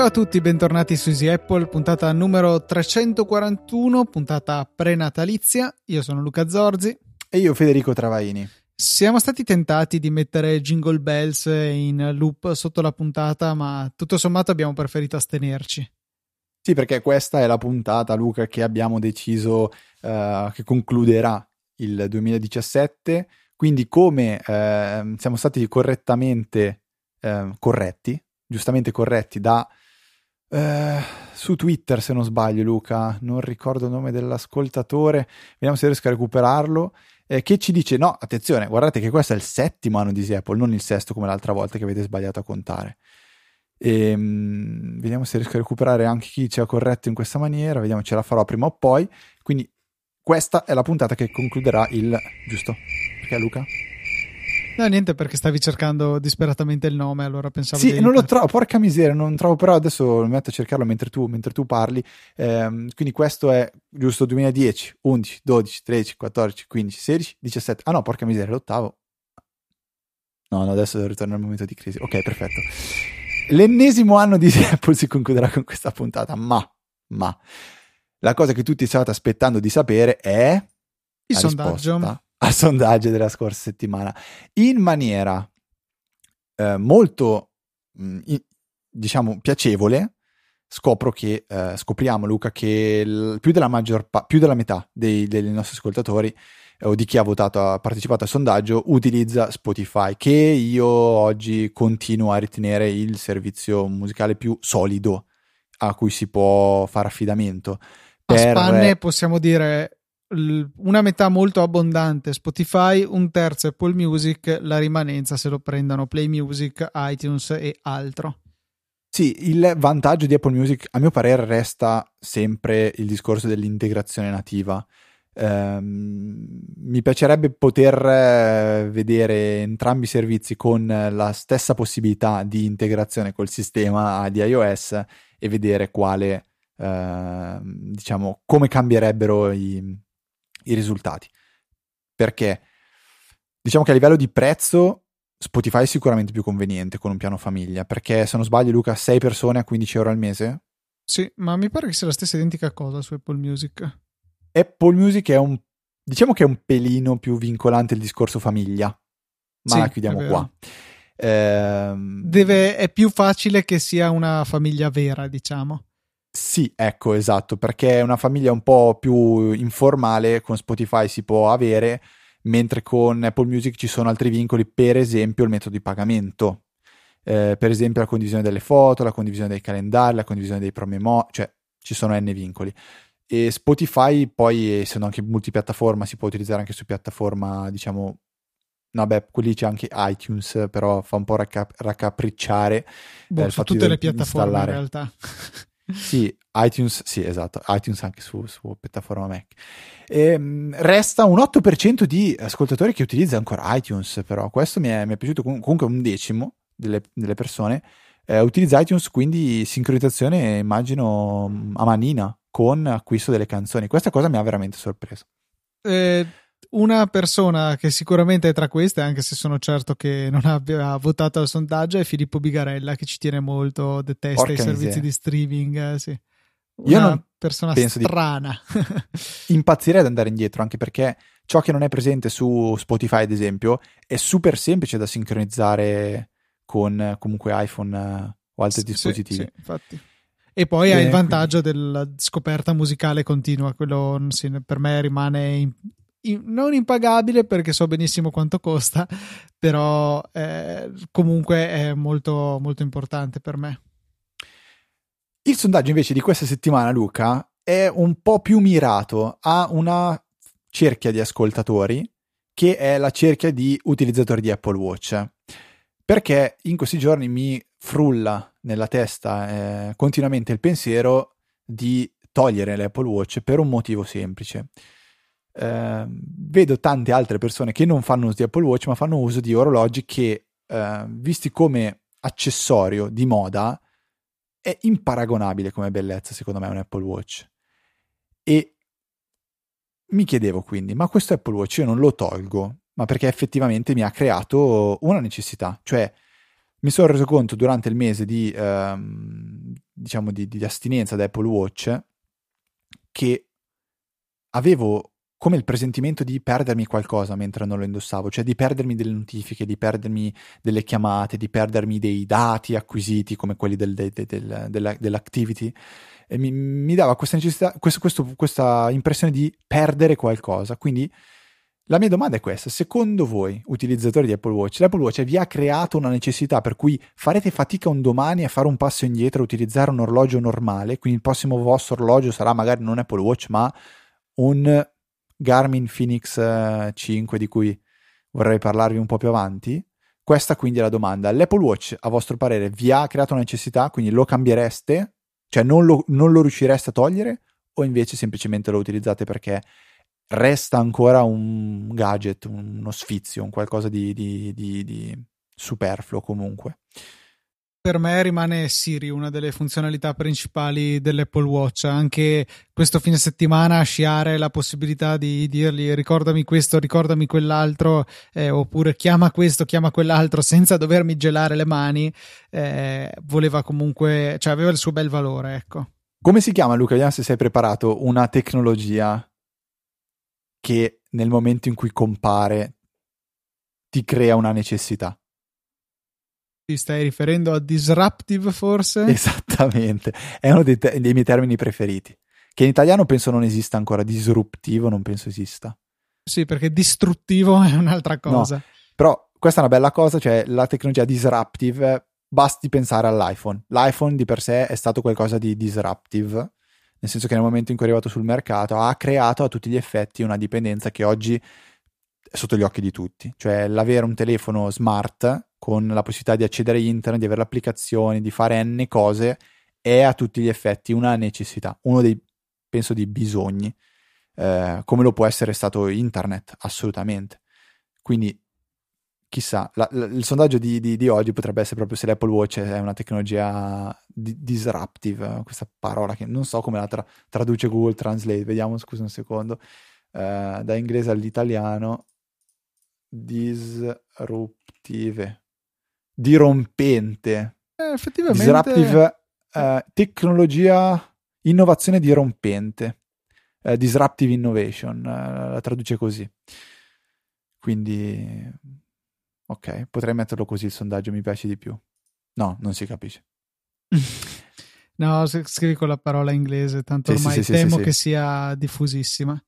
Ciao a tutti, bentornati su Easy Apple, puntata numero 341, puntata prenatalizia. Io sono Luca Zorzi. E io Federico Travaini. Siamo stati tentati di mettere Jingle Bells in loop sotto la puntata, ma tutto sommato abbiamo preferito astenerci. Sì, perché questa è la puntata, Luca, che abbiamo deciso uh, che concluderà il 2017. Quindi, come uh, siamo stati correttamente uh, corretti, giustamente corretti da eh, su Twitter, se non sbaglio, Luca, non ricordo il nome dell'ascoltatore, vediamo se riesco a recuperarlo. Eh, che ci dice: No, attenzione, guardate che questo è il settimo anno di Apple, non il sesto come l'altra volta che avete sbagliato a contare. E, um, vediamo se riesco a recuperare anche chi ci ha corretto in questa maniera. Vediamo, ce la farò prima o poi. Quindi, questa è la puntata che concluderà il giusto. Perché Luca? No, niente, perché stavi cercando disperatamente il nome, allora pensavo Sì, non lo trovo, porca miseria, non trovo, però adesso lo metto a cercarlo mentre tu, mentre tu parli. Eh, quindi questo è giusto 2010, 11, 12, 13, 14, 15, 16, 17. Ah no, porca miseria, l'ottavo. No, no, adesso ritorno al momento di crisi. Ok, perfetto. L'ennesimo anno di Apple si concluderà con questa puntata, ma, ma, la cosa che tutti state aspettando di sapere è... Il sondaggio. Al sondaggio della scorsa settimana in maniera eh, molto mh, mm, diciamo piacevole scopro che eh, scopriamo Luca che il, più della maggior più della metà dei, dei nostri ascoltatori eh, o di chi ha votato ha partecipato al sondaggio utilizza Spotify che io oggi continuo a ritenere il servizio musicale più solido a cui si può fare affidamento a spanne possiamo dire una metà molto abbondante Spotify, un terzo Apple Music, la rimanenza se lo prendano Play Music, iTunes e altro. Sì, il vantaggio di Apple Music, a mio parere, resta sempre il discorso dell'integrazione nativa. Um, mi piacerebbe poter eh, vedere entrambi i servizi con la stessa possibilità di integrazione col sistema di iOS e vedere quale, uh, diciamo, come cambierebbero i, i risultati. Perché diciamo che a livello di prezzo Spotify è sicuramente più conveniente con un piano famiglia, perché se non sbaglio Luca, 6 persone a 15 euro al mese? Sì, ma mi pare che sia la stessa identica cosa su Apple Music. Apple Music è un, diciamo che è un pelino più vincolante il discorso famiglia, ma sì, la chiudiamo qua. Ehm... Deve, è più facile che sia una famiglia vera, diciamo. Sì, ecco, esatto, perché è una famiglia un po' più informale, con Spotify si può avere, mentre con Apple Music ci sono altri vincoli, per esempio il metodo di pagamento, eh, per esempio la condivisione delle foto, la condivisione dei calendari, la condivisione dei promemo, cioè ci sono n vincoli. E Spotify poi, essendo anche multipiattaforma, si può utilizzare anche su piattaforma, diciamo, no, beh, quelli c'è anche iTunes, però fa un po' racca- raccapricciare. Boh, eh, su tutte le piattaforme installare. in realtà. Sì, iTunes, sì, esatto, iTunes anche su, su piattaforma Mac. E, ehm, resta un 8% di ascoltatori che utilizza ancora iTunes, però questo mi è, mi è piaciuto comunque un decimo delle, delle persone. Eh, utilizza iTunes, quindi sincronizzazione immagino a manina con acquisto delle canzoni. Questa cosa mi ha veramente sorpreso. Eh, una persona che sicuramente è tra queste, anche se sono certo che non abbia votato al sondaggio, è Filippo Bigarella, che ci tiene molto, detesta Porca i servizi miseria. di streaming. Eh, sì. Una Io non persona strana. Di... Impazzirei ad andare indietro, anche perché ciò che non è presente su Spotify, ad esempio, è super semplice da sincronizzare con comunque iPhone eh, o altri sì, dispositivi. Sì, infatti. E poi ha il vantaggio della scoperta musicale continua, quello sì, per me rimane non impagabile perché so benissimo quanto costa, però eh, comunque è molto, molto importante per me. Il sondaggio invece di questa settimana, Luca, è un po' più mirato a una cerchia di ascoltatori che è la cerchia di utilizzatori di Apple Watch. Perché in questi giorni mi frulla nella testa eh, continuamente il pensiero di togliere l'Apple Watch per un motivo semplice eh, vedo tante altre persone che non fanno uso di Apple Watch, ma fanno uso di orologi che, eh, visti come accessorio di moda, è imparagonabile come bellezza, secondo me, un Apple Watch. E mi chiedevo quindi, ma questo Apple Watch io non lo tolgo, ma perché effettivamente mi ha creato una necessità, cioè mi sono reso conto durante il mese di, ehm, diciamo di, di astinenza da Apple Watch che avevo come il presentimento di perdermi qualcosa mentre non lo indossavo, cioè di perdermi delle notifiche, di perdermi delle chiamate, di perdermi dei dati acquisiti come quelli del, del, del, della, dell'activity. Mi, mi, dava questa questo, questa impressione di perdere qualcosa. Quindi la mia domanda è questa: secondo voi, utilizzatori di Apple Watch, l'Apple Watch vi ha creato una necessità per cui farete fatica un domani a fare un passo indietro, a utilizzare un orologio normale? Quindi il prossimo vostro orologio sarà magari non Apple Watch, ma un Garmin Phoenix 5 eh, di cui vorrei parlarvi un po' più avanti. Questa quindi è la domanda. L'Apple Watch, a vostro parere, vi ha creato una necessità, quindi lo cambiereste? Cioè non lo, non lo riuscireste a togliere? O invece semplicemente lo utilizzate perché resta ancora un gadget, uno sfizio, un qualcosa di, di, di, di superfluo comunque? per me rimane Siri una delle funzionalità principali dell'Apple Watch. Anche questo fine settimana sciare la possibilità di dirgli ricordami questo, ricordami quell'altro, eh, oppure chiama questo, chiama quell'altro senza dovermi gelare le mani, eh, voleva comunque, cioè aveva il suo bel valore, ecco. Come si chiama, Luca? Vediamo se sei preparato. Una tecnologia che nel momento in cui compare ti crea una necessità. Ti stai riferendo a disruptive forse? Esattamente, è uno dei, te- dei miei termini preferiti, che in italiano penso non esista ancora, disruptivo non penso esista. Sì, perché distruttivo è un'altra cosa. No, però questa è una bella cosa, cioè la tecnologia disruptive, basti pensare all'iPhone. L'iPhone di per sé è stato qualcosa di disruptive, nel senso che nel momento in cui è arrivato sul mercato ha creato a tutti gli effetti una dipendenza che oggi è sotto gli occhi di tutti, cioè l'avere un telefono smart con la possibilità di accedere a internet, di avere l'applicazione, di fare n cose, è a tutti gli effetti una necessità, uno dei, penso, dei bisogni, eh, come lo può essere stato internet, assolutamente. Quindi, chissà, la, la, il sondaggio di, di, di, oggi potrebbe essere proprio se l'Apple Watch è una tecnologia di, disruptive, questa parola che non so come la tra, traduce Google Translate, vediamo, scusa un secondo, eh, da inglese all'italiano, disruptive dirompente. Eh, effettivamente. Disruptive eh, tecnologia, innovazione dirompente. Eh, disruptive innovation, la traduce così. Quindi, ok, potrei metterlo così il sondaggio, mi piace di più. No, non si capisce. no, scrivi con la parola inglese, tanto sì, ormai sì, sì, temo che sia diffusissima.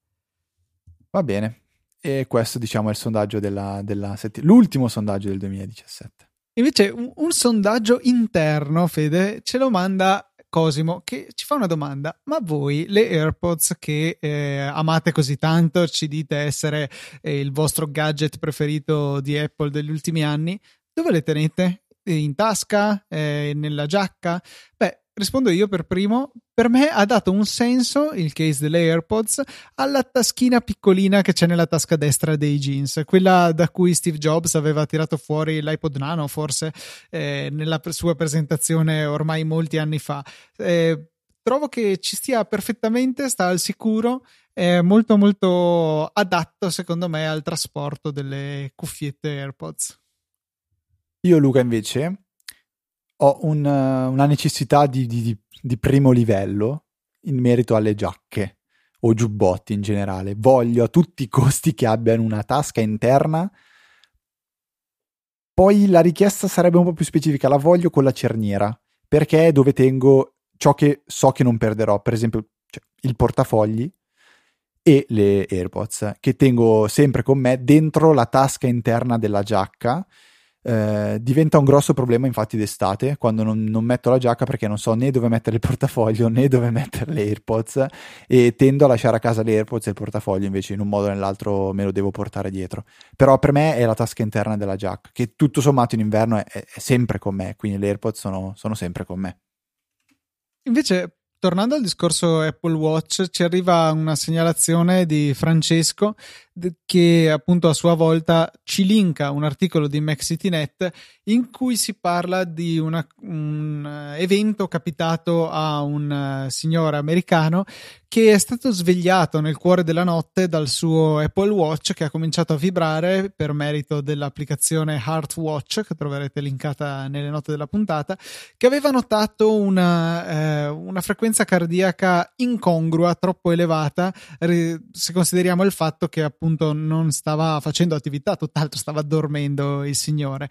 Va bene. E questo, diciamo, è il sondaggio della, della settimana, l'ultimo sondaggio del 2017. Invece un, un, sondaggio interno, Fede, ce lo manda Cosimo che ci fa una domanda. Ma voi le AirPods che eh, amate così tanto, ci dite essere eh, il vostro gadget preferito di Apple degli ultimi anni, dove le tenete? In tasca? Eh, nella giacca? Beh, rispondo io per primo. Per me ha dato un senso il case delle AirPods alla taschina piccolina che c'è nella tasca destra dei jeans, quella da cui Steve Jobs aveva tirato fuori l'iPod Nano, forse eh, nella sua presentazione ormai molti anni fa. Eh, trovo che ci stia perfettamente, sta al sicuro, è molto molto adatto secondo me al trasporto delle cuffiette AirPods. Io Luca invece ho un, una necessità di, di, di primo livello in merito alle giacche o giubbotti in generale. Voglio a tutti i costi che abbiano una tasca interna. Poi la richiesta sarebbe un po' più specifica, la voglio con la cerniera, perché è dove tengo ciò che so che non perderò, per esempio cioè, il portafogli e le AirPods, che tengo sempre con me dentro la tasca interna della giacca eh, diventa un grosso problema infatti d'estate quando non, non, metto la giacca perché non so né dove mettere il portafoglio né dove mettere le AirPods e tendo a lasciare a casa le AirPods e il portafoglio invece in un modo o nell'altro me lo devo portare dietro. Però per me è la tasca interna della giacca che tutto sommato in inverno è, è sempre con me quindi le AirPods sono, sono sempre con me. Invece tornando al discorso Apple Watch, ci arriva una segnalazione di Francesco che appunto a sua volta ci linka un articolo di MaxCityNet in cui si parla di una, un evento capitato a un signore americano che è stato svegliato nel cuore della notte dal suo Apple Watch che ha cominciato a vibrare per merito dell'applicazione Heart Watch che troverete linkata nelle note della puntata che aveva notato una, eh, una frequenza cardiaca incongrua troppo elevata se consideriamo il fatto che appunto non stava facendo attività, tutt'altro stava dormendo il signore.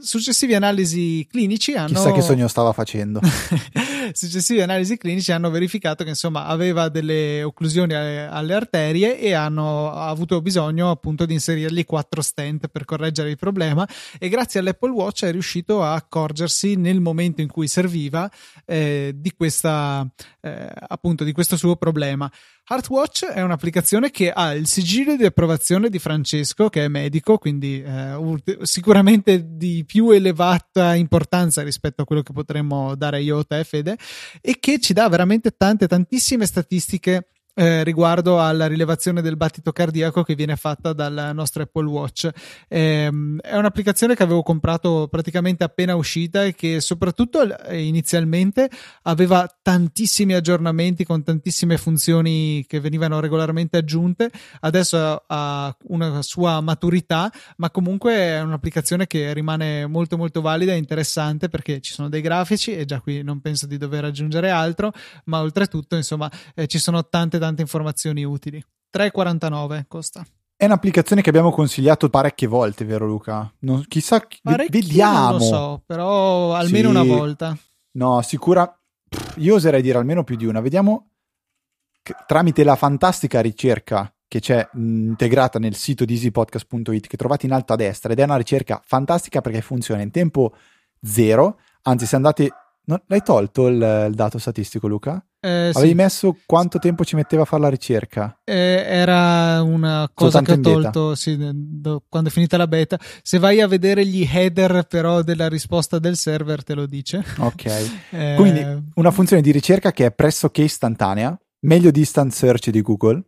Successive analisi clinici hanno. Chissà che sogno stava facendo. Successive analisi clinici hanno verificato che insomma aveva delle occlusioni alle arterie e hanno avuto bisogno appunto di inserirgli quattro stent per correggere il problema. E grazie all'Apple Watch è riuscito a accorgersi nel momento in cui serviva eh, di questa eh, appunto di questo suo problema. Heartwatch è un'applicazione che ha il sigillo di approvazione di Francesco, che è medico, quindi eh, sicuramente di più elevata importanza rispetto a quello che potremmo dare io o te, Fede, e che ci dà veramente tante, tantissime statistiche eh, riguardo alla rilevazione del battito cardiaco che viene fatta dal nostro Apple Watch. Eh, è un'applicazione che avevo comprato praticamente appena uscita e che soprattutto eh, inizialmente aveva tantissimi aggiornamenti con tantissime funzioni che venivano regolarmente aggiunte. Adesso ha una sua maturità, ma comunque è un'applicazione che rimane molto molto valida e interessante perché ci sono dei grafici e già qui non penso di dover aggiungere altro, ma oltretutto insomma eh, ci sono tante tante tante informazioni utili. 3,49 costa. È un'applicazione che abbiamo consigliato parecchie volte, vero Luca? Non, chissà, Parecchio vediamo. Non lo so, però almeno sì. una volta. No, sicura. Io oserei dire almeno più di una. Vediamo tramite la fantastica ricerca che c'è integrata nel sito di easypodcast.it che trovate in alto a destra ed è una ricerca fantastica perché funziona in tempo zero. Anzi, se andate. Non, l'hai tolto il, il dato statistico, Luca? Eh, Avevi sì. messo quanto tempo ci metteva a fare la ricerca? Eh, era una cosa Soltanto che ho tolto sì, quando è finita la beta. Se vai a vedere gli header però della risposta del server te lo dice. Ok. eh... Quindi una funzione di ricerca che è pressoché istantanea, meglio di instant search di Google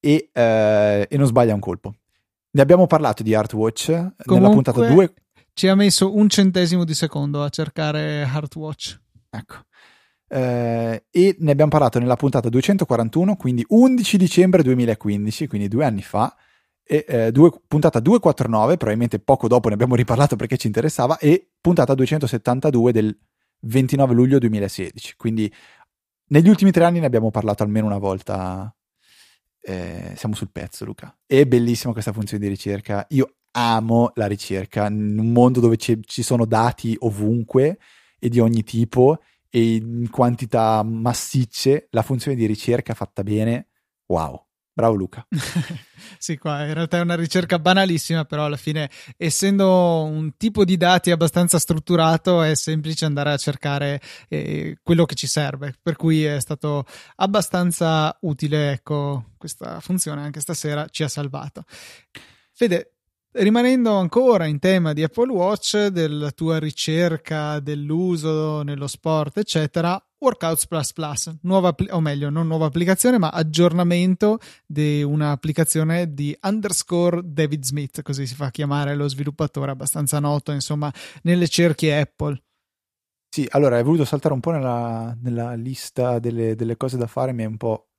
e, eh, e non sbaglia un colpo. Ne abbiamo parlato di Artwatch Comunque, nella puntata 2. Ci ha messo un centesimo di secondo a cercare Artwatch. Ecco eh, e ne abbiamo parlato nella puntata 241, quindi 11 dicembre 2015, quindi due anni fa, e, eh, due, puntata 249, probabilmente poco dopo ne abbiamo riparlato perché ci interessava, e puntata 272 del 29 luglio 2016. Quindi negli ultimi tre anni ne abbiamo parlato almeno una volta. Eh, siamo sul pezzo, Luca. È bellissima questa funzione di ricerca. Io amo la ricerca in un mondo dove ci sono dati ovunque e di ogni tipo e in quantità massicce, la funzione di ricerca fatta bene, wow. Bravo Luca. sì, qua in realtà è una ricerca banalissima, però alla fine, essendo un tipo di dati abbastanza strutturato, è semplice andare a cercare eh, quello che ci serve. Per cui è stato abbastanza utile, ecco, questa funzione anche stasera ci ha salvato. Fede, Rimanendo ancora in tema di Apple Watch, della tua ricerca dell'uso nello sport, eccetera, Workouts Plus Plus, nuova, o meglio, non nuova applicazione, ma aggiornamento di un'applicazione di underscore David Smith, così si fa chiamare lo sviluppatore abbastanza noto, insomma, nelle cerchie Apple. Sì, allora hai voluto saltare un po' nella, nella lista delle, delle, cose da fare, mi è un po'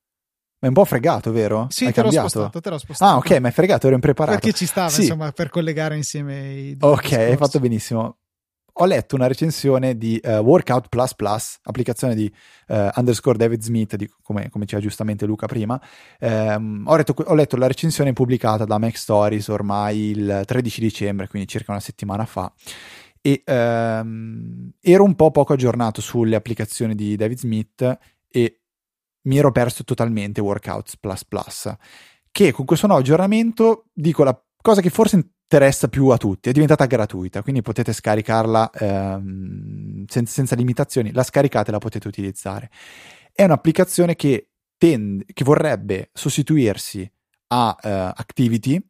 Ma è un po' fregato, vero? Sì, Hai te cambiato? l'ho spostato, te l'ho spostato. Ah, ok, ma è fregato, ero impreparato. Perché ci stava, sì. insomma, per collegare insieme i due Ok, discorsi. hai fatto benissimo. Ho letto una recensione di uh, Workout Plus Plus, applicazione di uh, underscore David Smith, di, come, come diceva giustamente Luca prima. Um, ho, letto, ho, letto, la recensione pubblicata da Mac Stories ormai il 13 dicembre, quindi circa una settimana fa. E um, ero un po' poco aggiornato sulle applicazioni di David Smith e mi ero perso totalmente Workouts Plus Plus, che con questo nuovo aggiornamento, dico la cosa che forse interessa più a tutti, è diventata gratuita, quindi potete scaricarla ehm, senza, senza limitazioni, la scaricate e la potete utilizzare. È un'applicazione che, tende, che vorrebbe sostituirsi a uh, Activity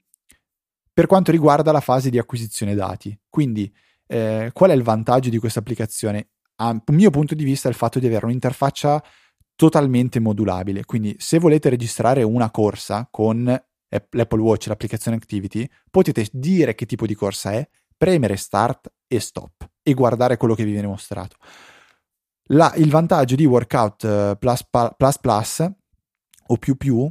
per quanto riguarda la fase di acquisizione dati. Quindi, eh, qual è il vantaggio di questa applicazione? A mio punto di vista, è il fatto di avere un'interfaccia totalmente modulabile. Quindi se volete registrare una corsa con l'Apple Watch, l'applicazione Activity, potete dire che tipo di corsa è, premere Start e Stop e guardare quello che vi viene mostrato. La, il vantaggio di Workout eh, plus, plus, plus o più più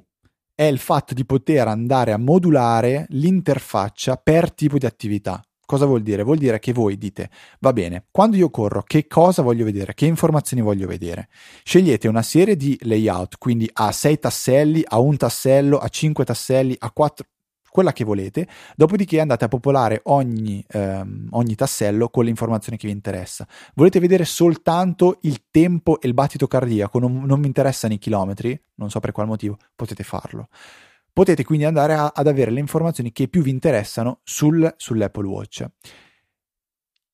è il fatto di poter andare a modulare l'interfaccia per tipo di attività. Cosa vuol dire? Vuol dire che voi dite, va bene, quando io corro, che cosa voglio vedere? Che informazioni voglio vedere? Scegliete una serie di layout, quindi a 6 tasselli, a un tassello, a 5 tasselli, a 4, quella che volete, dopodiché andate a popolare ogni, ehm, ogni, tassello con le informazioni che vi interessa. Volete vedere soltanto il tempo e il battito cardiaco, non, non vi interessano i chilometri, non so per qual motivo, potete farlo potete quindi andare a, ad avere le informazioni che più vi interessano sul, sull'Apple Watch.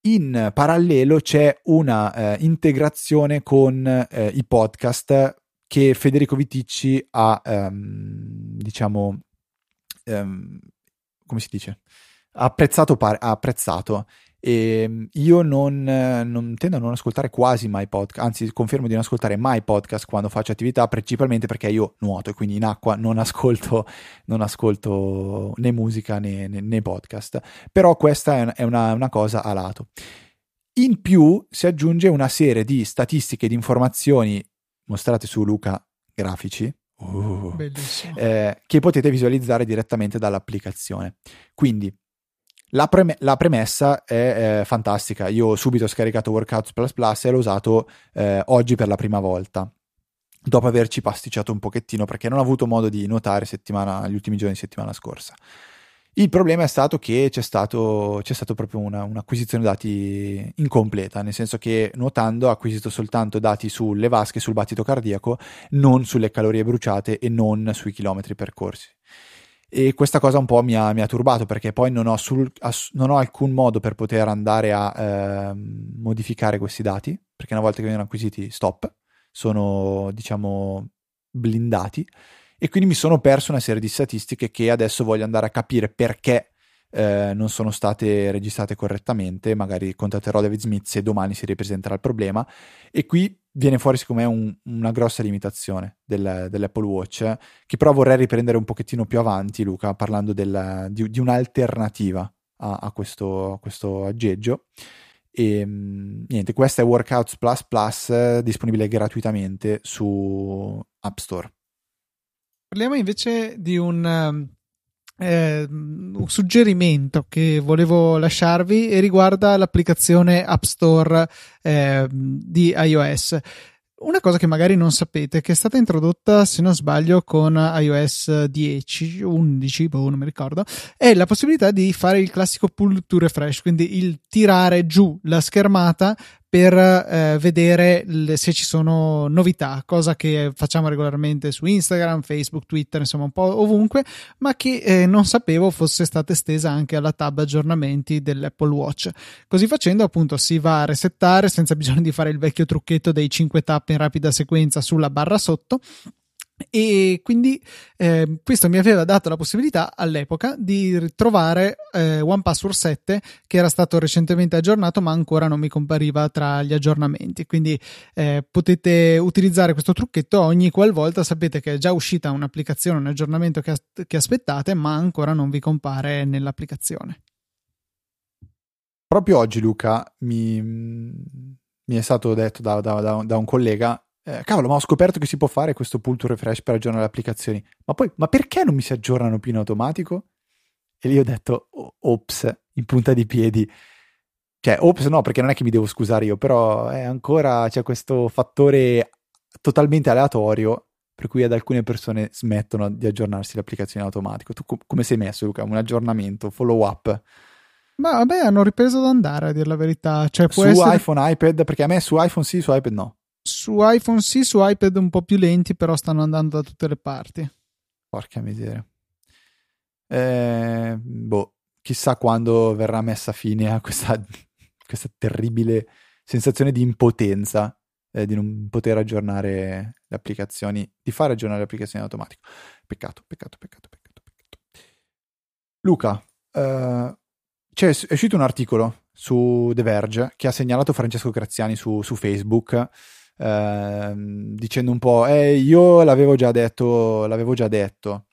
In parallelo c'è una eh, integrazione con eh, i podcast che Federico Viticci ha, ehm, diciamo, ehm, come si dice? Apprezzato, par- apprezzato e ehm, io non, non, tendo a non ascoltare quasi mai podcast, anzi confermo di non ascoltare mai podcast quando faccio attività, principalmente perché io nuoto e quindi in acqua non ascolto, non ascolto né musica né, né, né podcast. Però questa è una, una cosa a lato. In più si aggiunge una serie di statistiche e di informazioni mostrate su Luca Grafici, uh, eh, che potete visualizzare direttamente dall'applicazione. Quindi la, preme- la, premessa è eh, fantastica. Io ho subito scaricato Workouts Plus Plus e l'ho usato eh, oggi per la prima volta. Dopo averci pasticciato un pochettino perché non ho avuto modo di nuotare gli ultimi giorni di settimana scorsa. Il problema è stato che c'è stato proprio una, un'acquisizione dati incompleta, nel senso che nuotando ho acquisito soltanto dati sulle vasche, sul battito cardiaco, non sulle calorie bruciate e non sui chilometri percorsi e questa cosa un po' mi ha, mi ha turbato perché poi non ho, sul, ass, non ho, alcun modo per poter andare a eh, modificare questi dati perché una volta che vengono acquisiti stop. Sono diciamo blindati. E quindi mi sono perso una serie di statistiche che adesso voglio andare a capire perché eh, non sono state registrate correttamente. Magari contatterò David Smith se domani si ripresenterà il problema. E qui viene fuori secondo me un, una grossa limitazione del, dell'Apple Watch che però vorrei riprendere un pochettino più avanti Luca parlando del, di, di, un'alternativa a, a, questo, a, questo, aggeggio. E niente questo è Workouts Plus Plus disponibile gratuitamente su App Store. Parliamo invece di un eh, un suggerimento che volevo lasciarvi riguarda l'applicazione App Store eh, di iOS. Una cosa che magari non sapete, che è stata introdotta, se non sbaglio, con iOS 10, 11, boh, non mi ricordo, è la possibilità di fare il classico pull to refresh, quindi il tirare giù la schermata per eh, vedere le, se ci sono novità, cosa che facciamo regolarmente su Instagram, Facebook, Twitter, insomma un po' ovunque, ma che eh, non sapevo fosse stata estesa anche alla tab aggiornamenti dell'Apple Watch. Così facendo appunto si va a resettare senza bisogno di fare il vecchio trucchetto dei 5 tappe in rapida sequenza sulla barra sotto e quindi eh, questo mi aveva dato la possibilità all'epoca di trovare eh, OnePassword 7 che era stato recentemente aggiornato ma ancora non mi compariva tra gli aggiornamenti. Quindi eh, potete utilizzare questo trucchetto ogni qualvolta. Sapete che è già uscita un'applicazione un aggiornamento che, che aspettate ma ancora non vi compare nell'applicazione. Proprio oggi Luca mi, mi è stato detto da, da, da, da un collega eh, cavolo, ma ho scoperto che si può fare questo pull to refresh per aggiornare le applicazioni. Ma poi, ma perché non mi si aggiornano più in automatico? E lì ho detto, ops, in punta di piedi. Cioè, ops no, perché non è che mi devo scusare io, però è ancora, c'è questo fattore totalmente aleatorio per cui ad alcune persone smettono di aggiornarsi le applicazioni in automatico. Tu com- come sei messo, Luca? Un aggiornamento, follow up? Ma vabbè, hanno ripreso ad andare, a dire la verità. Cioè, su essere... iPhone, iPad, perché a me su iPhone sì, su iPad no. Su iPhone sì, su iPad un po' più lenti, però stanno andando da tutte le parti. Porca miseria. Eh, boh, chissà quando verrà messa fine a questa, questa terribile sensazione di impotenza eh, di non poter aggiornare le applicazioni, di fare aggiornare le applicazioni in automatico. Peccato, peccato, peccato, peccato, peccato. Luca, eh, c'è, è uscito un articolo su The Verge che ha segnalato Francesco Graziani su, su Facebook eh, dicendo un po', eh, io l'avevo già detto, l'avevo già detto.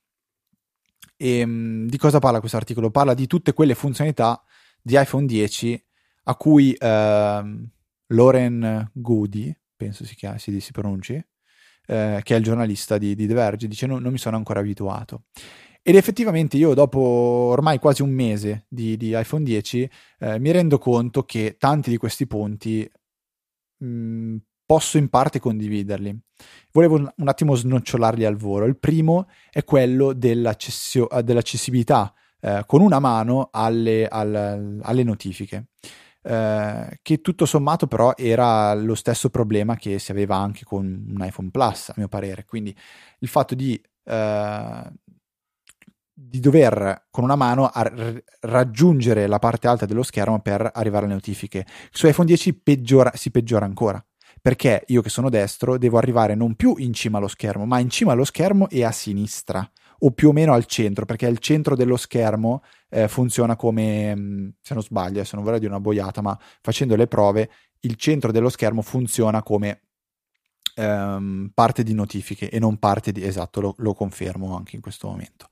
E ehm, di cosa parla questo articolo? Parla di tutte quelle funzionalità di iPhone 10 a cui eh, Loren Goody, penso si, chiami, si, si pronunci, eh, che è il giornalista di, di The Verge, dice no, non mi sono ancora abituato. Ed effettivamente io dopo ormai quasi un mese di, di iPhone 10 eh, mi rendo conto che tanti di questi punti mh, mm, posso in parte condividerli. Volevo un attimo snocciolarli al volo. Il primo è quello dell'accessibilità eh, con una mano alle, alle, alle notifiche. Eh, che tutto sommato però era lo stesso problema che si aveva anche con un iPhone Plus, a mio parere. Quindi il fatto di, eh, di dover con una mano r- raggiungere la parte alta dello schermo per arrivare alle notifiche. Su iPhone 10 peggiora, si peggiora ancora. Perché io che sono destro devo arrivare non più in cima allo schermo, ma in cima allo schermo e a sinistra o più o meno al centro, perché il centro dello schermo eh, funziona come, mm, se non sbaglio, se non vorrei dire una boiata, ma facendo le prove, il centro dello schermo funziona come ehm, parte di notifiche e non parte di... Esatto, lo, lo confermo anche in questo momento.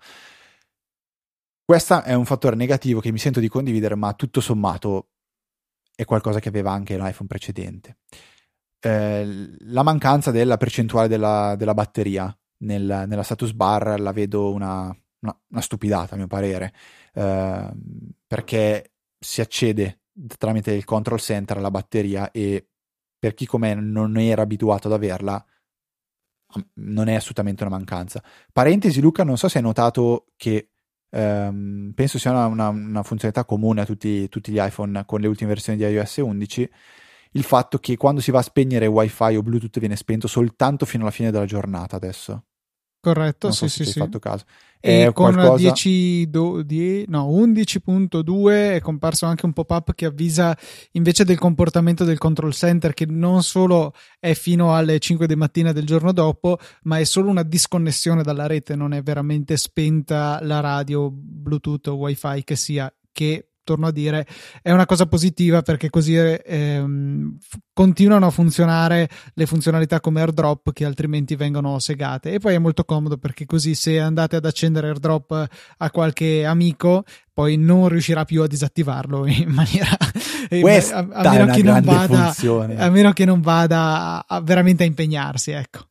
Questo è un fattore negativo che mi sento di condividere, ma tutto sommato è qualcosa che aveva anche l'iPhone precedente. Eh, la mancanza della percentuale della, della batteria nel, nella status bar la vedo una, una, una stupidata a mio parere, eh, perché si accede tramite il control center alla batteria e per chi come non era abituato ad averla non è assolutamente una mancanza. Parentesi Luca, non so se hai notato che ehm, penso sia una, una, una, funzionalità comune a tutti, tutti, gli iPhone con le ultime versioni di iOS 11 il fatto che quando si va a spegnere wifi o bluetooth viene spento soltanto fino alla fine della giornata adesso Corretto, non sì, so sì, sì. fatto caso. E è con qualcosa... 10, do, 10, no, 11.2 è comparso anche un pop-up che avvisa invece del comportamento del control center che non solo è fino alle 5 di mattina del giorno dopo, ma è solo una disconnessione dalla rete, non è veramente spenta la radio, Bluetooth o WiFi che sia, che torno a dire, è una cosa positiva perché così ehm, continuano a funzionare le funzionalità come AirDrop che altrimenti vengono segate. E poi è molto comodo perché così se andate ad accendere AirDrop a qualche amico, poi non riuscirà più a disattivarlo in maniera Questa a, a, meno che non vada, a meno che non vada a, veramente a impegnarsi, ecco.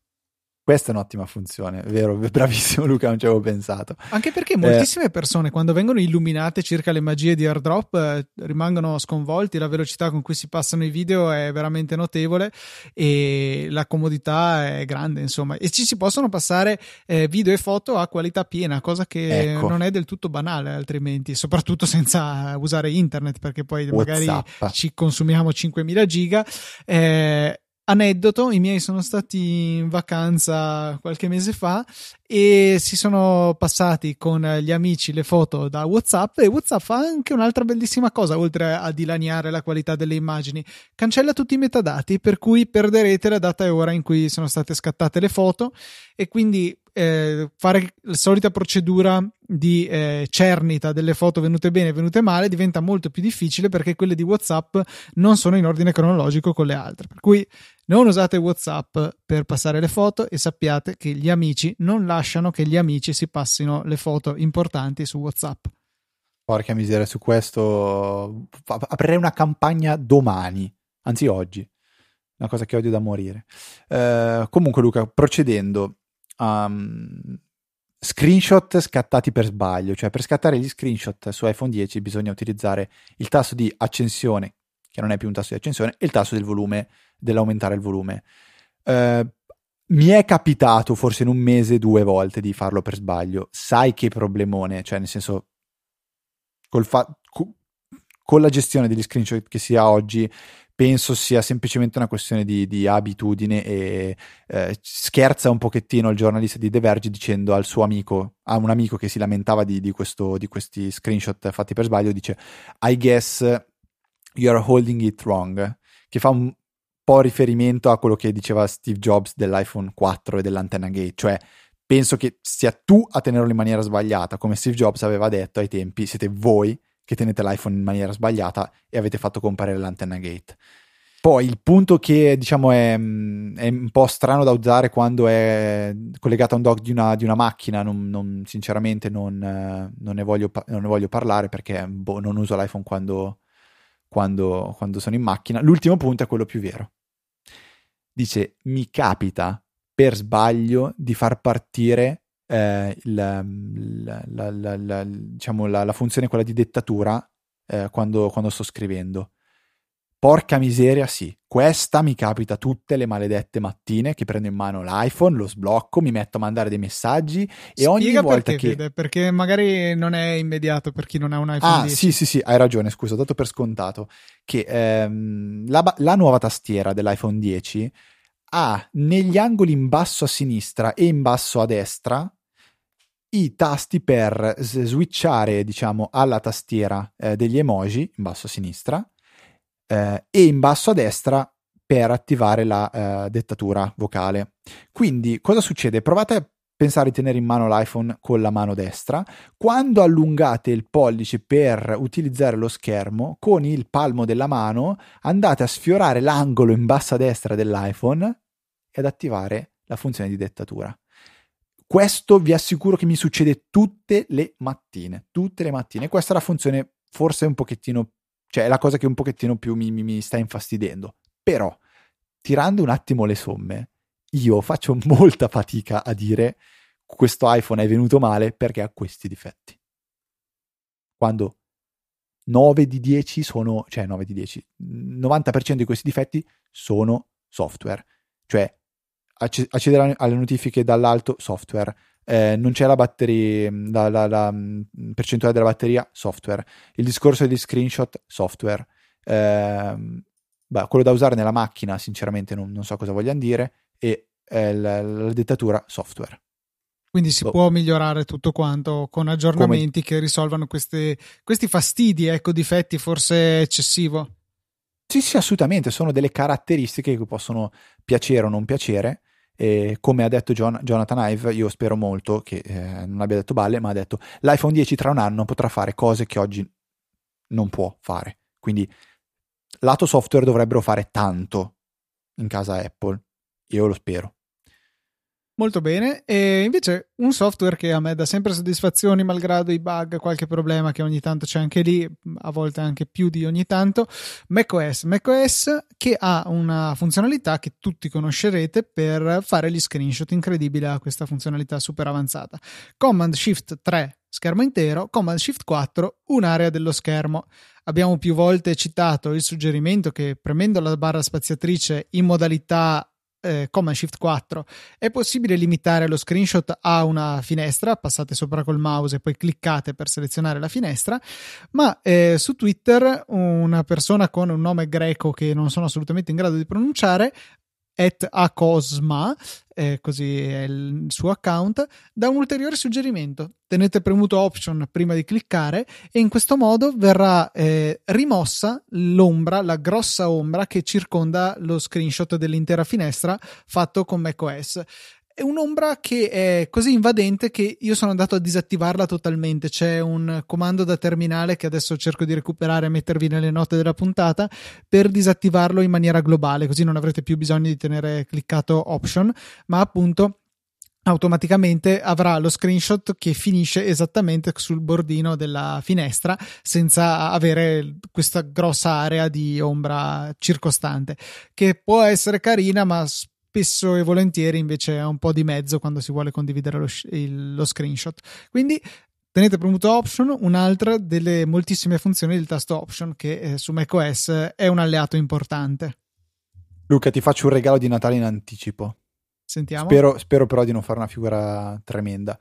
Questa è un'ottima funzione, vero? Bravissimo Luca, non ci avevo pensato. Anche perché moltissime eh, persone quando vengono illuminate circa le magie di airdrop eh, rimangono sconvolti, la velocità con cui si passano i video è veramente notevole e la comodità è grande, insomma. E ci si possono passare eh, video e foto a qualità piena, cosa che ecco. non è del tutto banale altrimenti, soprattutto senza usare internet perché poi WhatsApp. magari ci consumiamo 5000 giga. Eh, Aneddoto, i miei sono stati in vacanza qualche mese fa e si sono passati con gli amici le foto da WhatsApp e WhatsApp fa anche un'altra bellissima cosa, oltre a dilaniare la qualità delle immagini, cancella tutti i metadati per cui perderete la data e ora in cui sono state scattate le foto e quindi eh, fare la solita procedura di eh, cernita delle foto venute bene e venute male diventa molto più difficile perché quelle di WhatsApp non sono in ordine cronologico con le altre. Per cui non usate WhatsApp per passare le foto e sappiate che gli amici non lasciano che gli amici si passino le foto importanti su WhatsApp. Porca miseria, su questo aprirei una campagna domani, anzi oggi. Una cosa che odio da morire. Eh, comunque, Luca, procedendo, um, screenshot scattati per sbaglio, cioè per scattare gli screenshot su iPhone 10 bisogna utilizzare il tasto di accensione, che non è più un tasto di accensione, e il tasto del volume, dell'aumentare il volume. Uh, mi è capitato forse in un mese due volte di farlo per sbaglio. Sai che problemone, cioè nel senso, fa- con la gestione degli screenshot che si ha oggi, penso sia semplicemente una questione di, di abitudine e eh, scherza un pochettino il giornalista di The Verge dicendo al suo amico, a un amico che si lamentava di, di, questo, di questi screenshot fatti per sbaglio, dice I guess you are holding it wrong, che fa un po' riferimento a quello che diceva Steve Jobs dell'iPhone 4 e dell'antenna gate, cioè penso che sia tu a tenerlo in maniera sbagliata, come Steve Jobs aveva detto ai tempi, siete voi che tenete l'iPhone in maniera sbagliata e avete fatto comparire l'antenna gate. Poi il punto che diciamo è, mm, è, un po' strano da usare quando è collegato a un dock di una, di una macchina, non, non, sinceramente non, non, ne voglio, non, ne voglio, parlare perché boh, non uso l'iPhone quando, quando, quando sono in macchina. L'ultimo punto è quello più vero. Dice, mi capita per sbaglio di far partire eh, la, la, la, diciamo, la, funzione quella di dettatura eh, quando, quando sto scrivendo Porca miseria, sì. Questa mi capita tutte le maledette mattine che prendo in mano l'iPhone, lo sblocco, mi metto a mandare dei messaggi e Spiega ogni volta perché, che... Vede, perché magari non è immediato per chi non ha un iPhone ah, 10. sì, sì, sì, hai ragione, scusa, ho dato per scontato che ehm, la, la nuova tastiera dell'iPhone 10 ha negli angoli in basso a sinistra e in basso a destra i tasti per switchare, diciamo, alla tastiera eh, degli emoji in basso a sinistra eh, e in basso a destra per attivare la eh, dettatura vocale. Quindi cosa succede? Provate a pensare di tenere in mano l'iPhone con la mano destra. Quando allungate il pollice per utilizzare lo schermo, con il palmo della mano andate a sfiorare l'angolo in basso a destra dell'iPhone e ad attivare la funzione di dettatura. Questo vi assicuro che mi succede tutte le mattine, tutte le mattine. Questa è la funzione forse un pochettino cioè è la cosa che un pochettino più mi, mi, mi sta infastidendo. Però, tirando un attimo le somme, io faccio molta fatica a dire questo iPhone è venuto male perché ha questi difetti. Quando 9 di 10 sono, cioè 9 di 10, 90% di questi difetti sono software. Cioè accedere alle notifiche dall'alto, software eh, non c'è la batteria, la, la, la, mm, percentuale della batteria, software. Il discorso degli screenshot, software. Eh, beh, quello da usare nella macchina, sinceramente non, non so cosa vogliano dire, e eh, la, la, dettatura, software. Quindi si oh. può migliorare tutto quanto con aggiornamenti Come... che risolvano queste, questi fastidi, ecco, difetti forse eccessivo. Sì, sì, assolutamente, sono delle caratteristiche che possono piacere o non piacere, e come ha detto John, Jonathan Ive, io spero molto che eh, non abbia detto balle, ma ha detto l'iPhone 10 tra un anno potrà fare cose che oggi non può fare. Quindi lato software dovrebbero fare tanto in casa Apple. Io lo spero. Molto bene. E invece un software che a me dà sempre soddisfazioni, malgrado i bug, qualche problema che ogni tanto c'è anche lì, a volte anche più di ogni tanto, macOS. macOS che ha una funzionalità che tutti conoscerete per fare gli screenshot. Incredibile ha questa funzionalità super avanzata. Command Shift 3 schermo intero, Command Shift 4 un'area dello schermo. Abbiamo più volte citato il suggerimento che premendo la barra spaziatrice in modalità eh, Command Shift 4 è possibile limitare lo screenshot a una finestra, passate sopra col mouse e poi cliccate per selezionare la finestra, ma eh, su Twitter una persona con un nome greco che non sono assolutamente in grado di pronunciare at acosma, eh, così è il suo account, dà un ulteriore suggerimento. Tenete premuto option prima di cliccare e in questo modo verrà eh, rimossa l'ombra, la grossa ombra che circonda lo screenshot dell'intera finestra fatto con macOS è un'ombra che è così invadente che io sono andato a disattivarla totalmente. C'è un comando da terminale che adesso cerco di recuperare e mettervi nelle note della puntata per disattivarlo in maniera globale, così non avrete più bisogno di tenere cliccato option, ma appunto automaticamente avrà lo screenshot che finisce esattamente sul bordino della finestra senza avere questa grossa area di ombra circostante che può essere carina ma spesso e volentieri invece è un po' di mezzo quando si vuole condividere lo, il, lo screenshot. Quindi tenete premuto option, un'altra delle moltissime funzioni del tasto option che eh, su macOS è un alleato importante. Luca, ti faccio un regalo di Natale in anticipo. Sentiamo. Spero, spero però di non fare una figura tremenda.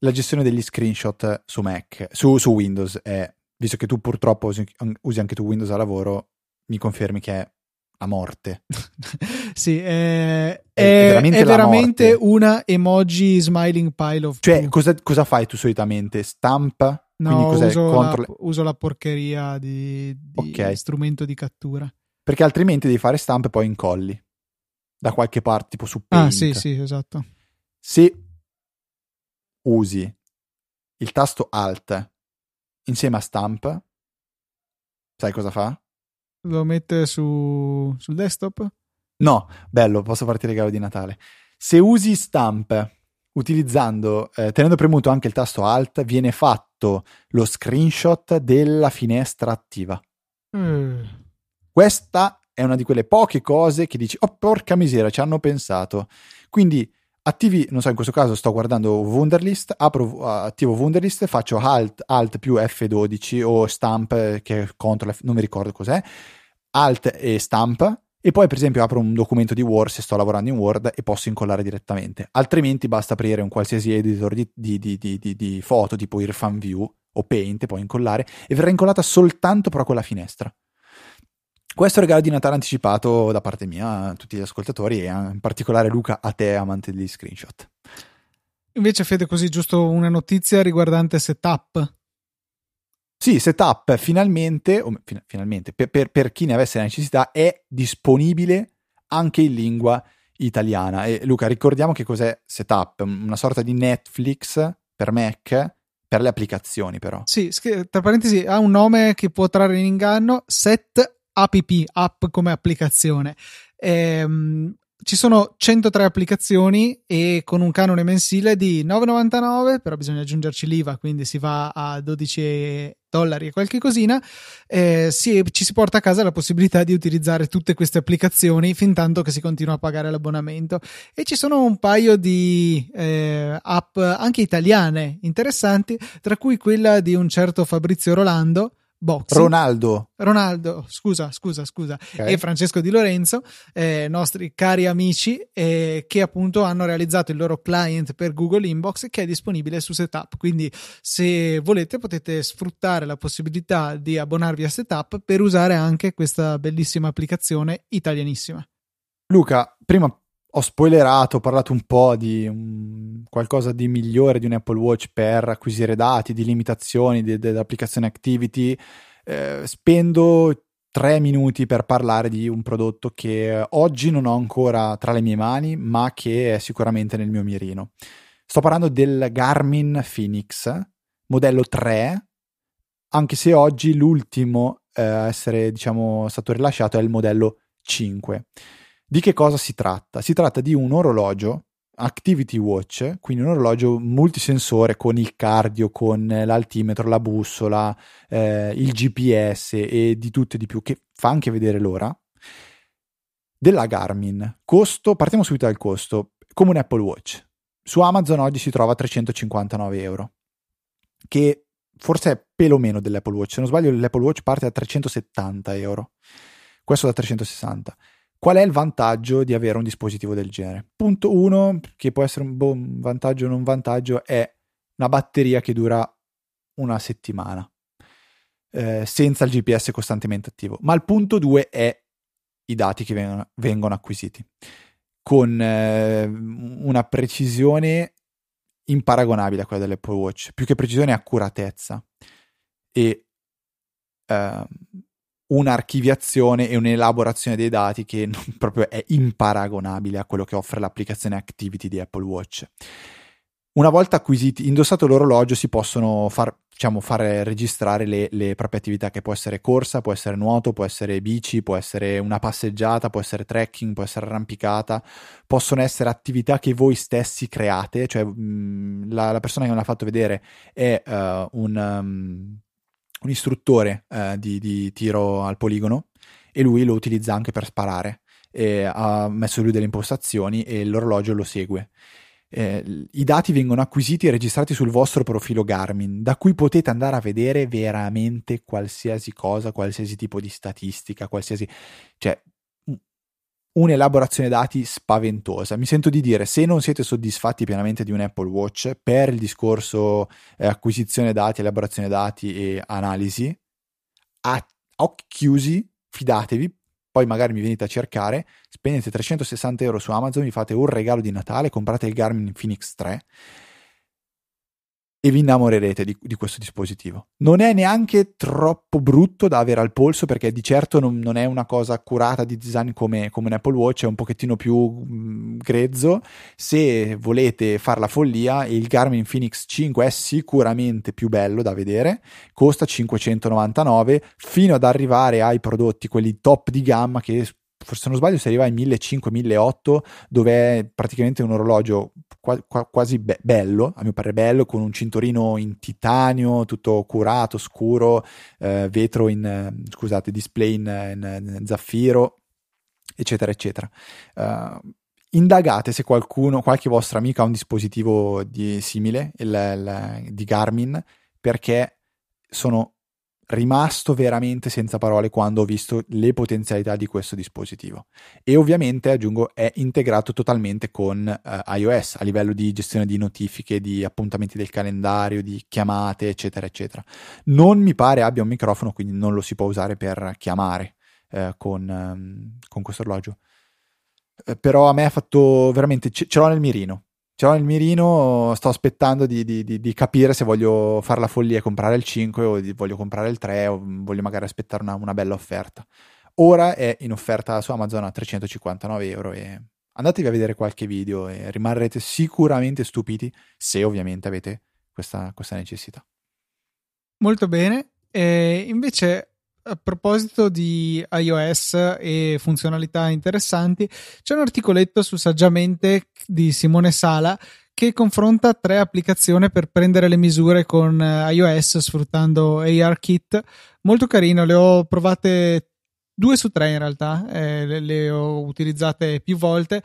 La gestione degli screenshot su Mac, su, su Windows è, visto che tu purtroppo usi, usi anche tu Windows a lavoro, mi confermi che è a morte. sì, è, è, è veramente, è veramente una emoji smiling pile of Cioè, cosa, cosa, fai tu solitamente? Stampa? No, uso la, uso, la, porcheria di, di okay. strumento di cattura. Perché altrimenti devi fare stampa e poi incolli. Da qualche parte, tipo su Paint. Ah, sì, sì, esatto. Se usi il tasto Alt insieme a stamp, sai cosa fa? Lo mette su, sul desktop? No, bello, posso farti il regalo di Natale. Se usi Stamp utilizzando, eh, tenendo premuto anche il tasto Alt, viene fatto lo screenshot della finestra attiva. Mm. Questa è una di quelle poche cose che dici, oh porca misera, ci hanno pensato. Quindi attivi, non so, in questo caso sto guardando Wunderlist, apro, attivo Wunderlist, faccio Alt, Alt più F12 o Stamp, che è contro, non mi ricordo cos'è, Alt e Stamp, e poi per esempio apro un documento di Word se sto lavorando in Word e posso incollare direttamente. Altrimenti basta aprire un qualsiasi editor di, di, di, di foto tipo Irfan View o Paint e poi incollare e verrà incollata soltanto però quella finestra. Questo regalo di Natale anticipato da parte mia a tutti gli ascoltatori e in particolare Luca a te amante degli screenshot. Invece Fede così giusto una notizia riguardante setup. Sì, setup finalmente, o, finalmente per, per, per, chi ne avesse la necessità, è disponibile anche in lingua italiana. E Luca, ricordiamo che cos'è setup, una sorta di Netflix per Mac per le applicazioni però. Sì, tra parentesi ha un nome che può trarre in inganno, set app, app come applicazione. Ehm, ci sono 103 applicazioni e con un canone mensile di 9,99, però bisogna aggiungerci l'IVA, quindi si va a 12 dollari e qualche cosina. Eh, si, ci si porta a casa la possibilità di utilizzare tutte queste applicazioni fin tanto che si continua a pagare l'abbonamento. E ci sono un paio di eh, app anche italiane interessanti, tra cui quella di un certo Fabrizio Rolando Boxing. Ronaldo. Ronaldo, scusa, scusa, scusa. Okay. E Francesco Di Lorenzo, eh, nostri cari amici, eh, che appunto hanno realizzato il loro client per Google Inbox che è disponibile su Setup. Quindi, se volete, potete sfruttare la possibilità di abbonarvi a Setup per usare anche questa bellissima applicazione italianissima. Luca, prima ho spoilerato, ho parlato un po' di um, qualcosa di migliore di un Apple Watch per acquisire dati, di limitazioni dell'applicazione Activity. Eh, spendo tre minuti per parlare di un prodotto che oggi non ho ancora tra le mie mani, ma che è sicuramente nel mio mirino. Sto parlando del Garmin Phoenix, modello 3, anche se oggi l'ultimo eh, a essere diciamo, stato rilasciato è il modello 5. Di che cosa si tratta? Si tratta di un orologio Activity Watch, quindi un orologio multisensore con il cardio, con l'altimetro, la bussola, eh, il GPS e di tutto e di più, che fa anche vedere l'ora, della Garmin. Costo, partiamo subito dal costo, come un Apple Watch. Su Amazon oggi si trova a 359 euro, che forse è pelo meno dell'Apple Watch. Se non sbaglio, l'Apple Watch parte da 370 euro, questo da 360. Qual è il vantaggio di avere un dispositivo del genere? Punto 1, che può essere un buon vantaggio o non vantaggio, è una batteria che dura una settimana eh, senza il GPS costantemente attivo. Ma il punto 2 è i dati che vengono, vengono acquisiti con eh, una precisione imparagonabile a quella dell'Apple Watch, più che precisione accuratezza e eh, un'archiviazione e un'elaborazione dei dati che proprio è imparagonabile a quello che offre l'applicazione Activity di Apple Watch. Una volta acquisiti, indossato l'orologio, si possono far, diciamo, fare registrare le, le, proprie attività, che può essere corsa, può essere nuoto, può essere bici, può essere una passeggiata, può essere trekking, può essere arrampicata, possono essere attività che voi stessi create, cioè mh, la, la, persona che me l'ha fatto vedere è uh, un, um, un istruttore eh, di, di, tiro al poligono e lui lo utilizza anche per sparare. Ha messo lui delle impostazioni e l'orologio lo segue. Eh, I dati vengono acquisiti e registrati sul vostro profilo Garmin, da cui potete andare a vedere veramente qualsiasi cosa, qualsiasi tipo di statistica, qualsiasi... cioè un'elaborazione dati spaventosa. Mi sento di dire, se non siete soddisfatti pienamente di un Apple Watch per il discorso eh, acquisizione dati, elaborazione dati e analisi, a occhi chiusi, fidatevi, poi magari mi venite a cercare, spendete 360 euro su Amazon, vi fate un regalo di Natale, comprate il Garmin Phoenix 3 e vi innamorerete di, di, questo dispositivo. Non è neanche troppo brutto da avere al polso perché di certo non, non è una cosa accurata di design come, come, un Apple Watch, è un pochettino più mh, mm, grezzo. Se volete fare la follia, il Garmin Phoenix 5 è sicuramente più bello da vedere, costa 599 fino ad arrivare ai prodotti, quelli top di gamma che forse non sbaglio si arriva ai 1500-1800 dove è praticamente un orologio qua, qua, quasi be- bello, a mio parere bello, con un cinturino in titanio, tutto curato, scuro, eh, vetro in, scusate, display in, in, in zaffiro, eccetera, eccetera. Uh, indagate se qualcuno, qualche vostro amico ha un dispositivo di, simile, il, il, di Garmin, perché sono rimasto veramente senza parole quando ho visto le potenzialità di questo dispositivo. E ovviamente, aggiungo, è integrato totalmente con uh, iOS a livello di gestione di notifiche, di appuntamenti del calendario, di chiamate, eccetera, eccetera. Non mi pare abbia un microfono, quindi non lo si può usare per chiamare uh, con, um, con questo orologio. Uh, però a me ha fatto veramente, ce l'ho nel mirino ce l'ho nel mirino, sto aspettando di, di, di, di, capire se voglio fare la follia e comprare il 5 o voglio comprare il 3 o voglio magari aspettare una, una, bella offerta. Ora è in offerta su Amazon a 359 euro e andatevi a vedere qualche video e rimarrete sicuramente stupiti se ovviamente avete questa, questa necessità. Molto bene. E invece a proposito di iOS e funzionalità interessanti, c'è un articoletto su Saggiamente di Simone Sala che confronta tre applicazioni per prendere le misure con eh, iOS sfruttando ARKit. Molto carino, le ho provate due su tre in realtà, eh, le, le ho utilizzate più volte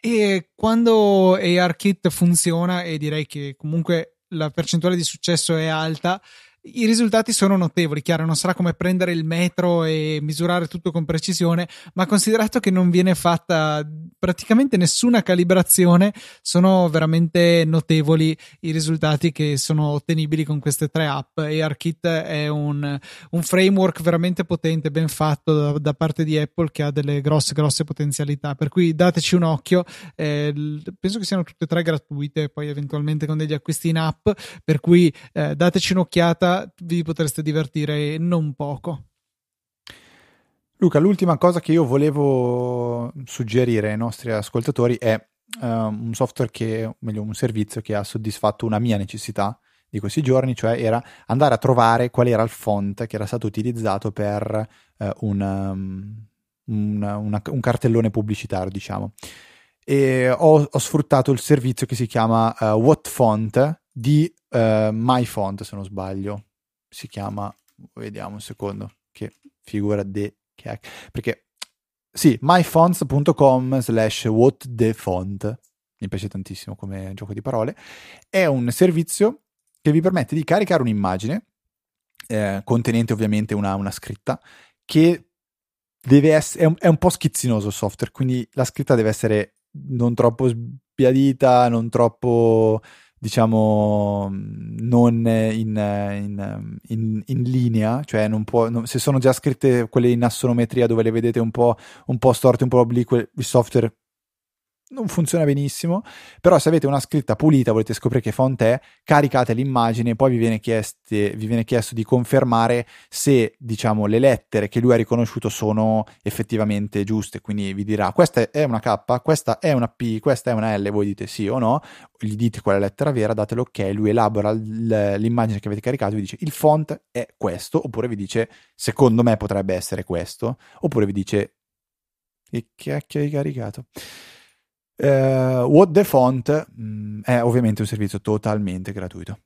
e quando ARKit funziona e direi che comunque la percentuale di successo è alta, i risultati sono notevoli, chiaro, non sarà come prendere il metro e misurare tutto con precisione, ma considerato che non viene fatta praticamente nessuna calibrazione, sono veramente notevoli i risultati che sono ottenibili con queste tre app. ARKit è un, un framework veramente potente, ben fatto da, da, parte di Apple che ha delle grosse, grosse potenzialità, per cui dateci un occhio, eh, penso che siano tutte e tre gratuite, poi eventualmente con degli acquisti in app, per cui eh, dateci un'occhiata vi potreste divertire non poco. Luca, l'ultima cosa che io volevo suggerire ai nostri ascoltatori è uh, un software che, meglio, un servizio che ha soddisfatto una mia necessità di questi giorni, cioè era andare a trovare qual era il font che era stato utilizzato per uh, un, um, una, una, un cartellone pubblicitario, diciamo. E ho, ho, sfruttato il servizio che si chiama uh, What di uh, MyFont, se non sbaglio, si chiama, vediamo un secondo, che figura de che perché sì, myfonts.com slash whatthefont, mi piace tantissimo come gioco di parole, è un servizio che vi permette di caricare un'immagine eh, contenente ovviamente una, una scritta che essere, è un, è un po' schizzinoso il software, quindi la scritta deve essere non troppo sbiadita, non troppo diciamo non in, in, in, in linea, cioè non può, non, se sono già scritte quelle in assonometria dove le vedete un po', un po storte, un po' oblique, il software non funziona benissimo, però se avete una scritta pulita, volete scoprire che font è, caricate l'immagine e poi vi viene, chieste, vi viene chiesto di confermare se, diciamo, le lettere che lui ha riconosciuto sono effettivamente giuste, quindi vi dirà questa è una K, questa è una P, questa è una L, voi dite sì o no, gli dite qual è la lettera vera, date l'ok, lui elabora l'immagine che avete caricato e vi dice il font è questo, oppure vi dice secondo me potrebbe essere questo, oppure vi dice che cacchio hai caricato? Uh, What the Font mh, mm, è ovviamente un servizio totalmente gratuito.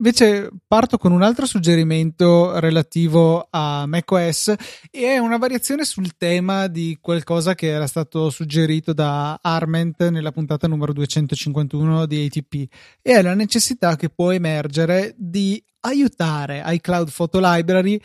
Invece parto con un altro suggerimento relativo a macOS e è una variazione sul tema di qualcosa che era stato suggerito da Arment nella puntata numero 251 di ATP e è la necessità che può emergere di aiutare iCloud Photo Library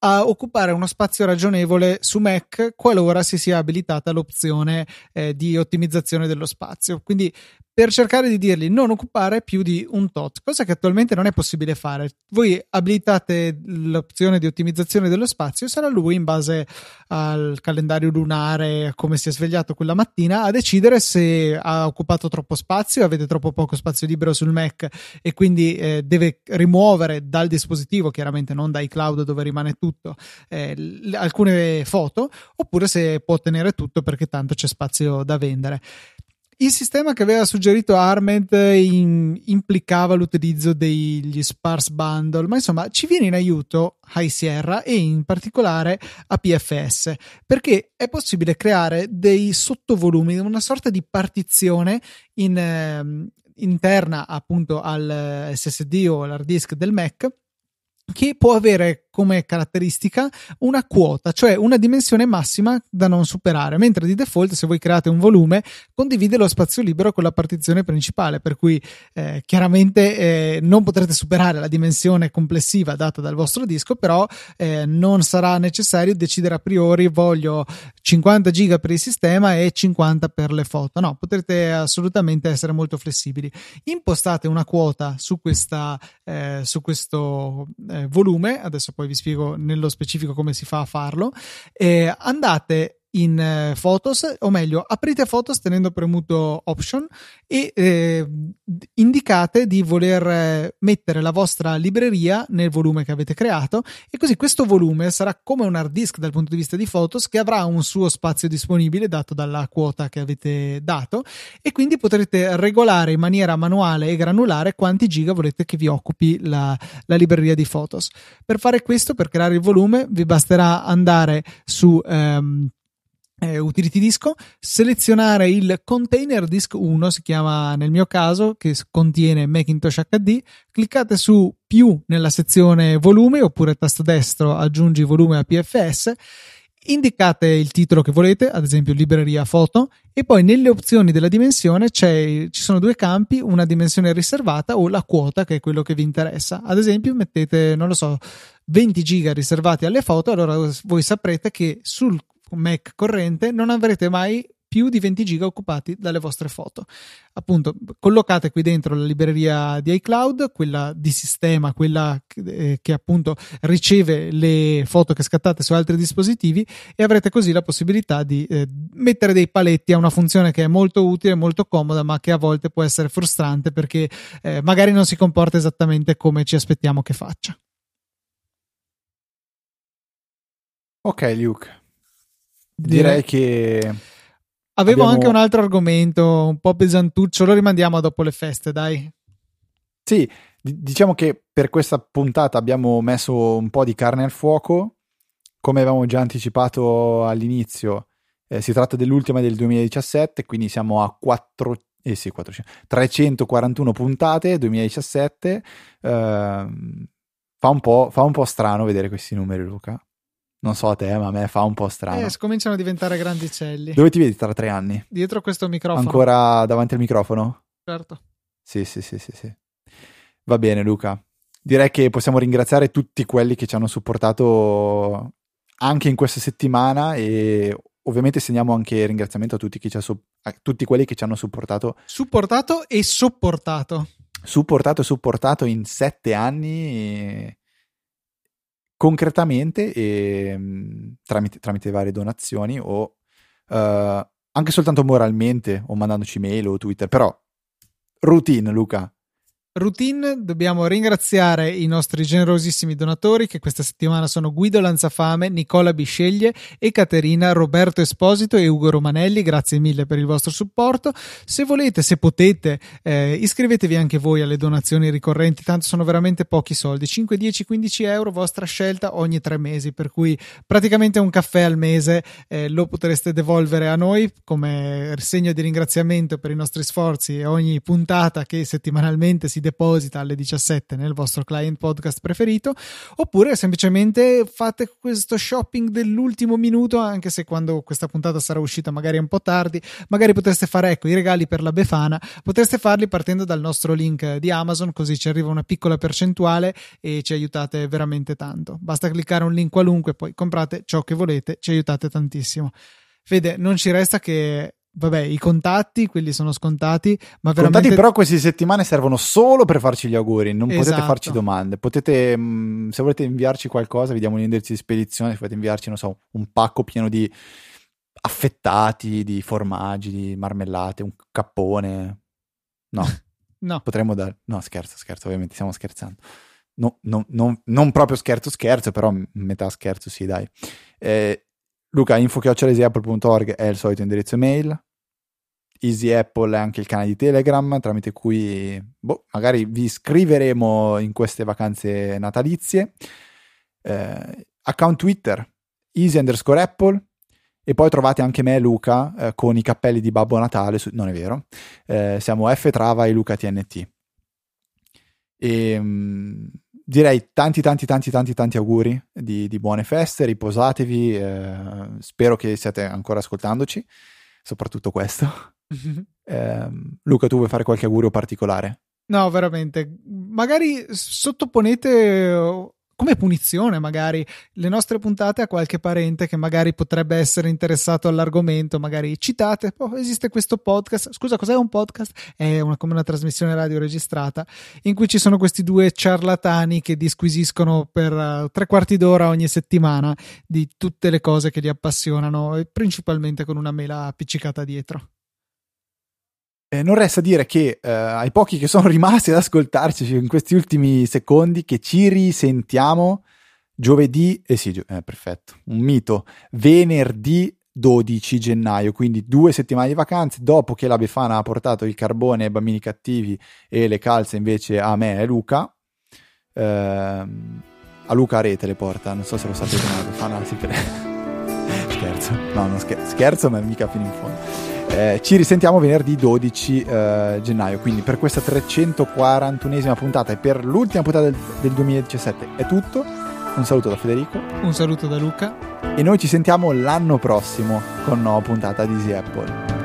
a occupare uno spazio ragionevole su Mac qualora si sia abilitata l'opzione eh, di ottimizzazione dello spazio. Quindi per cercare di dirgli non occupare più di un tot, cosa che attualmente non è possibile fare. Voi abilitate l'opzione di ottimizzazione dello spazio, sarà lui in base al calendario lunare, come si è svegliato quella mattina, a decidere se ha occupato troppo spazio, avete troppo poco spazio libero sul Mac e quindi eh, deve rimuovere dal dispositivo, chiaramente non dai cloud dove rimane tutto, eh, alcune foto, oppure se può tenere tutto perché tanto c'è spazio da vendere. Il sistema che aveva suggerito Arment in, implicava l'utilizzo degli sparse bundle, ma insomma ci viene in aiuto High Sierra e in particolare APFS, perché è possibile creare dei sottovolumi, una sorta di partizione in, eh, interna appunto al SSD o all'hard disk del Mac che può avere come caratteristica una quota, cioè una dimensione massima da non superare, mentre di default se voi create un volume condivide lo spazio libero con la partizione principale, per cui eh, chiaramente eh, non potrete superare la dimensione complessiva data dal vostro disco, però eh, non sarà necessario decidere a priori voglio 50 giga per il sistema e 50 per le foto, no, potrete assolutamente essere molto flessibili. Impostate una quota su, questa, eh, su questo eh, volume, adesso poi vi spiego nello specifico come si fa a farlo. Eh, andate in eh, Photos, o meglio, aprite Photos tenendo premuto Option e eh, indicate di voler eh, mettere la vostra libreria nel volume che avete creato e così questo volume sarà come un hard disk dal punto di vista di Photos che avrà un suo spazio disponibile dato dalla quota che avete dato e quindi potrete regolare in maniera manuale e granulare quanti giga volete che vi occupi la, la libreria di Photos. Per fare questo, per creare il volume, vi basterà andare su ehm, eh, utility disco, selezionare il container disk 1, si chiama nel mio caso, che contiene Macintosh HD, cliccate su più nella sezione volume oppure tasto destro aggiungi volume a PFS, indicate il titolo che volete, ad esempio libreria foto, e poi nelle opzioni della dimensione ci sono due campi, una dimensione riservata o la quota che è quello che vi interessa. Ad esempio mettete, non lo so, 20 giga riservati alle foto, allora voi saprete che sul Mac corrente non avrete mai più di 20 giga occupati dalle vostre foto. Appunto, collocate qui dentro la libreria di iCloud, quella di sistema, quella che, eh, che, appunto riceve le foto che scattate su altri dispositivi e avrete così la possibilità di eh, mettere dei paletti a una funzione che è molto utile, molto comoda, ma che a volte può essere frustrante perché eh, magari non si comporta esattamente come ci aspettiamo che faccia. Ok, Luke. Direi che. Avevo abbiamo... anche un altro argomento un po' pesantuccio, lo rimandiamo dopo le feste, dai. Sì, diciamo che per questa puntata abbiamo messo un po' di carne al fuoco. Come avevamo già anticipato all'inizio, eh, si tratta dell'ultima del 2017, quindi siamo a 4, eh sì, 400, 341 puntate 2017. Eh, fa, un fa un po' strano vedere questi numeri, Luca. Non so a te, ma a me fa un po' strano. Eh, cominciano a diventare grandicelli. Dove ti vedi tra tre anni? Dietro questo microfono. Ancora davanti al microfono? Certo. Sì, sì, sì, sì, sì. Va bene, Luca. Direi che possiamo ringraziare tutti quelli che ci hanno supportato anche in questa settimana e ovviamente segniamo anche ringraziamento a tutti, su- a tutti quelli che ci hanno supportato. Supportato e sopportato. Supportato e supportato in sette anni. E concretamente e, mm, tramite, tramite, varie donazioni o uh, anche soltanto moralmente o mandandoci mail o Twitter, però routine Luca, routine dobbiamo ringraziare i nostri generosissimi donatori che questa settimana sono Guido Lanzafame, Nicola Bisceglie, Caterina, Roberto Esposito e Ugo Romanelli. Grazie mille per il vostro supporto. Se volete, se potete, eh, iscrivetevi anche voi alle donazioni ricorrenti, tanto sono veramente pochi soldi, 5, 10, 15 euro, vostra scelta ogni tre mesi, per cui praticamente un caffè al mese eh, lo potreste devolvere a noi come segno di ringraziamento per i nostri sforzi e ogni puntata che settimanalmente si deposita alle 17 nel vostro client podcast preferito, oppure semplicemente fate questo shopping dell'ultimo minuto, anche se quando questa puntata sarà uscita magari è un po' tardi, magari potreste fare ecco i regali per la Befana, potreste farli partendo dal nostro link di Amazon, così ci arriva una piccola percentuale e ci aiutate veramente tanto. Basta cliccare un link qualunque, poi comprate ciò che volete, ci aiutate tantissimo. Fede, non ci resta che vabbè, i contatti, quelli sono scontati, ma veramente... Contatti però queste settimane servono solo per farci gli auguri, non esatto. potete farci domande. Potete, mh, mm, se volete inviarci qualcosa, vi diamo un indirizzo di spedizione, se volete inviarci, non so, un pacco pieno di affettati, di formaggi, di marmellate, un cappone. No. no. Potremmo dare... No, scherzo, scherzo, ovviamente stiamo scherzando. No, no, no, non proprio scherzo, scherzo, però metà scherzo sì, dai. Eh, Luca, info.apple.org è il solito indirizzo email. Easy Apple è anche il canale di Telegram tramite cui boh, magari vi scriveremo in queste vacanze natalizie. Eh, account Twitter, easy underscore Apple. E poi trovate anche me e Luca eh, con i cappelli di Babbo Natale, su, non è vero, eh, siamo F Trava e Luca TNT. E, mh, direi tanti tanti tanti tanti tanti auguri di, di buone feste, riposatevi, eh, spero che siate ancora ascoltandoci, soprattutto questo. Eh, Luca, tu vuoi fare qualche augurio particolare? No, veramente. Magari sottoponete come punizione magari le nostre puntate a qualche parente che magari potrebbe essere interessato all'argomento, magari citate, oh, esiste questo podcast, scusa cos'è un podcast? È una, come una trasmissione radio registrata in cui ci sono questi due ciarlatani che disquisiscono per uh, tre quarti d'ora ogni settimana di tutte le cose che li appassionano e principalmente con una mela appiccicata dietro. Eh, non resta dire che eh, ai pochi che sono rimasti ad ascoltarci in questi ultimi secondi che ci risentiamo giovedì, eh sì, gio- eh, perfetto, un mito, venerdì 12 gennaio, quindi due settimane di vacanze dopo che la Befana ha portato il carbone ai bambini cattivi e le calze invece a me e Luca. Ehm, a Luca a rete le porta, non so se lo sapete, ma la Befana si prende. scherzo, no, non scherzo, scherzo, ma mica fino in fondo. Eh, ci risentiamo venerdì 12 eh, gennaio, quindi per questa 341esima puntata e per l'ultima puntata del, del 2017 è tutto. Un saluto da Federico. Un saluto da Luca. E noi ci sentiamo l'anno prossimo con una nuova puntata di Easy Apple.